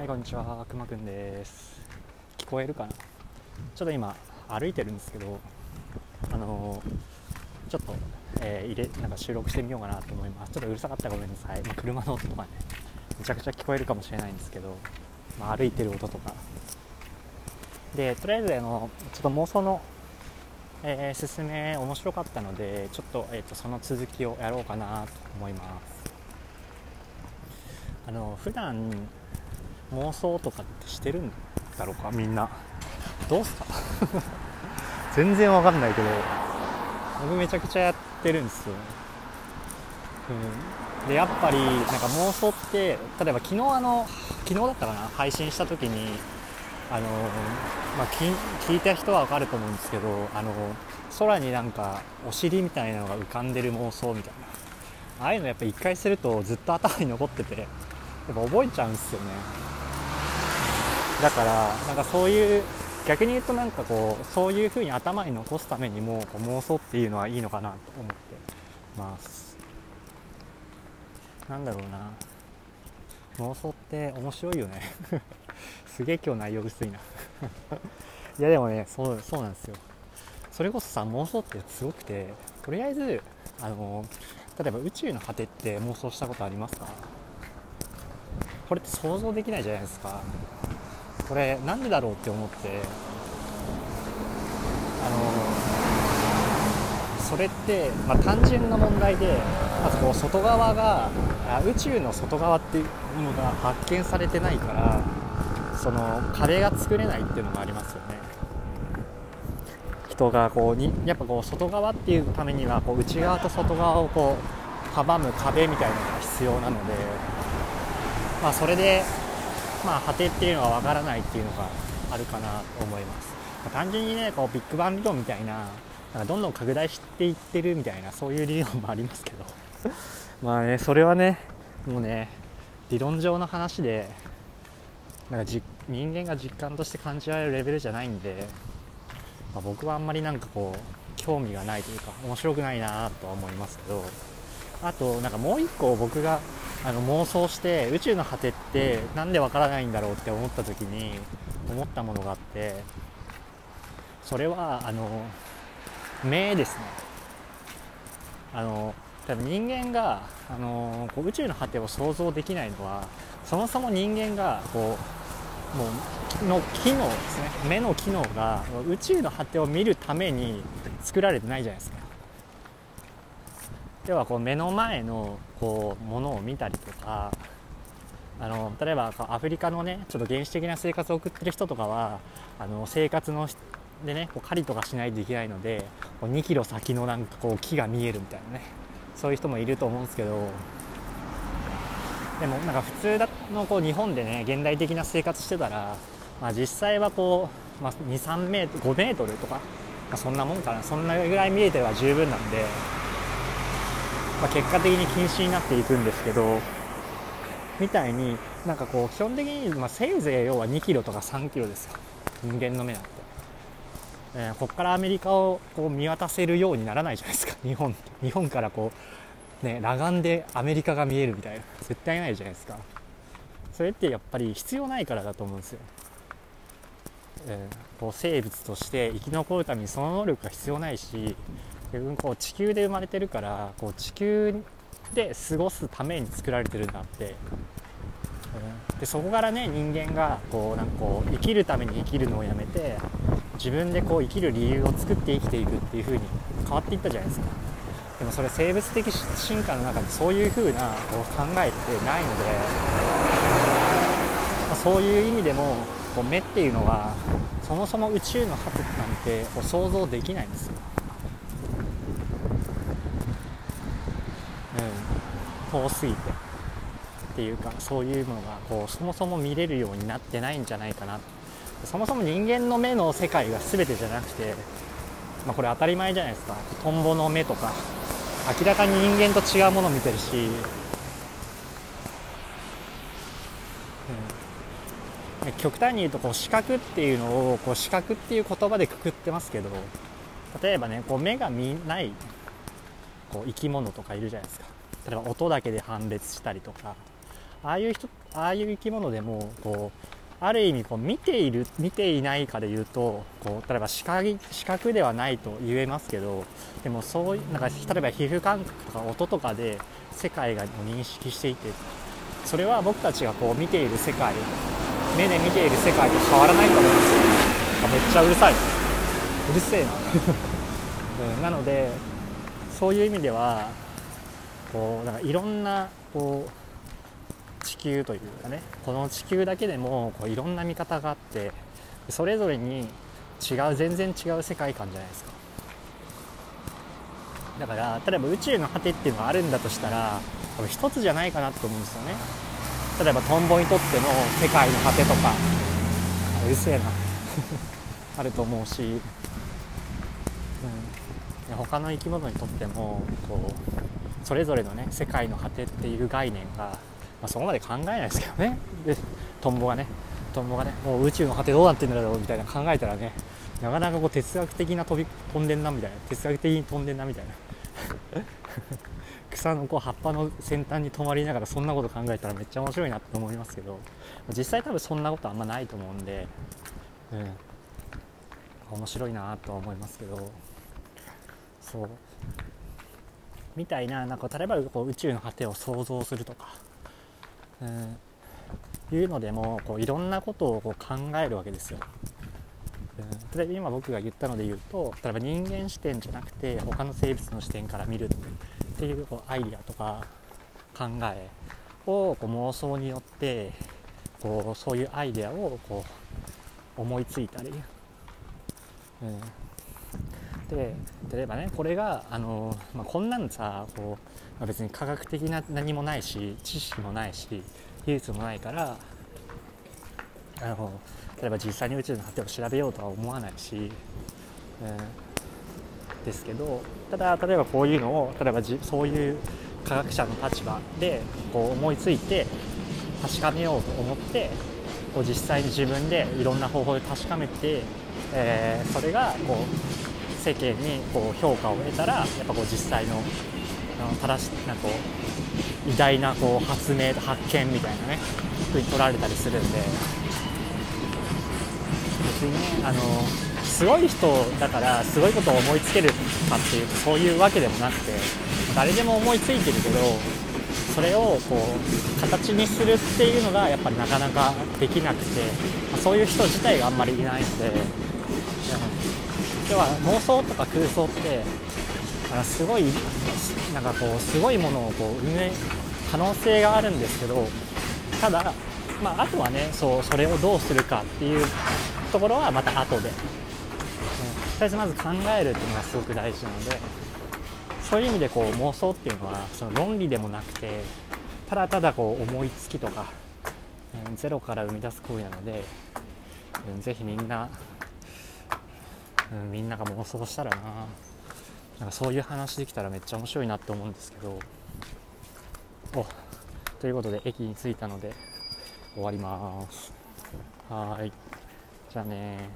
はいこんにちは。くまくんです。聞こえるかな？ちょっと今歩いてるんですけどあのー、ちょっと、えー、入れなんか収録してみようかなと思います。ちょっとうるさかったらごめんなさい、まあ、車の音とかねめちゃくちゃ聞こえるかもしれないんですけど、まあ、歩いてる音とか。でとりあえずあのちょっと妄想のえー、進め面白かったのでちょっと,、えー、とその続きをやろうかなと思います。あの普段妄想とかってしてるんだろうか？みんな。どうすか？全然わかんないけど。僕めちゃくちゃやってるんですよ、うん、でやっぱりなんか妄想って例えば昨日あの昨日だったかな？配信した時にあのまあ、聞いた人はわかると思うんですけどあの空になんかお尻みたいなのが浮かんでる妄想みたいな。ああいうのやっぱ一回するとずっと頭に残っててやっぱ覚えちゃうんですよねだからなんかそういう逆に言うとなんかこうそういう風に頭に残すためにもこう妄想っていうのはいいのかなと思ってます。なんだろうな。妄想って面白いよね。すげえ今日内容薄いな。いやでもねそうそうなんですよ。それこそさ妄想ってすごくてとりあえずあの例えば宇宙の果てって妄想したことありますか？これって想像できないじゃないですか。これなんでだろうって思ってあのそれって、まあ、単純な問題でまずこう外側が宇宙の外側っていうものが発見されてないからその壁が作れないっていうのがありますよね。人がこうにやっぱこう外側っていうためにはこう内側と外側をこう阻む壁みたいなのが必要なのでまあそれでまあ、果てっていうのは分からないっていうのがあるかなと思います、まあ、単純にねこうビッグバン理論みたいななんかどんどん拡大していってるみたいなそういう理論もありますけど。まあねそれはねもうね理論上の話でなんかじ人間が実感として感じられるレベルじゃないんで、まあ、僕はあんまりなんかこう興味がないというか面白くないなとは思いますけど。あとなんかもう一個僕があの妄想して宇宙の果てって何でわからないんだろうって思った時に思ったものがあってそれはあの目ですね。あの多分人間があのこう宇宙の果てを想像できないのはそもそも人間がこうもうの機能ですね。目の機能が宇宙の果てを見るために作られてないじゃないですか。要はこう目の前のこうものを見たりとかあの例えばアフリカのねちょっと原始的な生活を送ってる人とかはあの生活のでねこう狩りとかしないといけないのでこう2キロ先のなんかこう木が見えるみたいなねそういう人もいると思うんですけどでもなんか普通のこう日本でね現代的な生活してたら、まあ、実際はこう、まあ、23メートル5メートルとか、まあ、そんなもんかな。そんなぐらい見えては十分なんでまあ、結果的に禁止になっていくんですけどみたいになんかこう基本的に、まあ、せいぜい要は2キロとか3キロですよ。人間の目なんて、えー、ここからアメリカをこう見渡せるようにならないじゃないですか。日本日本からこうね裸眼でアメリカが見えるみたいな。絶対ないじゃないですか。それってやっぱり必要ないからだと思うんですよ、えー、こう生物として生き残るためにその能力が必要ないし自分こう地球で生まれてるからこう地球で過ごすために作られてるんだって、うん、でそこからね人間がこうなんかこう生きるために生きるのをやめて自分でこう生きる理由を作って生きていくっていう風に変わっていったじゃないですか。でもそれ生物的進化の中でそういう風なこう考えってないので、まあ、そういう意味でもこう目っていうのはそもそも宇宙の果てなんて想像できないんですよ。ん。遠すぎてっていうかそういうものがこうそもそも見れるようになってないんじゃないかなそもそも人間の目の世界が全てじゃなくて、まあ、これ当たり前じゃないですか。トンボの目とか明らかに人間と違うものを見てるし、うん、極端に言うとこう視覚っていうのをこう視覚っていう言葉でくくってますけど例えばねこう目が見ないこう生き物とかいるじゃないですか。例えば音だけで判別したりとか。ああいう人ああいう生き物でもこうある意味こう見ている見ていないかで言うとこう例えば視覚視覚ではないと言えますけどでもそういうなんか例えば皮膚感覚とか音とかで世界が認識していてそれは僕たちがこう見ている世界目で見ている世界と変わらないと思うんですよ。めっちゃうるさい。うるせえな、うん、なのでそういう意味ではこうなんかいろんなこう地球というかねこの地球だけでもこういろんな見方があってそれぞれに違う全然違う世界観じゃないですか。だから例えば宇宙の果てっていうのがあるんだとしたら多分一つじゃないかなと思うんですよね。例えばトンボにとっての世界の果てとかうるせえな。あると思うし、うん、他の生き物にとってもこうそれぞれのね世界の果てっていう概念がまあ、そこまで考えないですけどね。でトンボがねトンボがねもう宇宙の果てどうなってんだろうみたいな考えたらねなかなかこう哲学的な飛び飛んでんなみたいな哲学的に飛んでんなみたいな。草のこう葉っぱの先端に止まりながらそんなこと考えたらめっちゃ面白いなって思いますけど実際多分そんなことあんまないと思うんで、うん、面白いなとは思いますけど。そう。みたいななんか例えばこう宇宙の果てを想像するとか。うん、いうのでもこういろんなことをこう考えるわけですよ。うん、例えば今僕が言ったので言うと例えば人間視点じゃなくて他の生物の視点から見るっていうこうアイデアとか考えをこう妄想によってこうそういうアイデアをこう思いついたり、うん、で例えばねこれがあの、まあ、こんなんさこうまあ、別に科学的な何もないし知識もないし技術もないからあの例えば実際に宇宙の果てを調べようとは思わないし、うん、ですけどただ例えばこういうのを例えばそういう科学者の立場でこう思いついて確かめようと思ってこう実際に自分でいろんな方法で確かめて、えー、それがこう世間にこう評価を得たらやっぱこう実際の正しなこう偉大なこう発明発見みたいなねふうに取られたりするんで。別にねあのすごい人だからすごいことを思いつけるかっていうとそういうわけでもなくて誰でも思いついてるけどそれをこう形にするっていうのがやっぱりなかなかできなくて、そういう人自体があんまりいないので要は妄想とか空想ってあすごいなんかこうすごいものをこう運営可能性があるんですけどただ、まあ、あとはねそうそれをどうするかっていうところはまた後で、うん、とりあえずまず考えるっていうのがすごく大事なのでそういう意味でこう妄想っていうのはその論理でもなくてただただこう思いつきとか、うん、ゼロから生み出す行為なので、うん、ぜひみんな、うん、みんなが妄想したらな。なんかそういう話できたらめっちゃ面白いなって思うんですけど。おということで駅に着いたので終わります。はい。じゃあね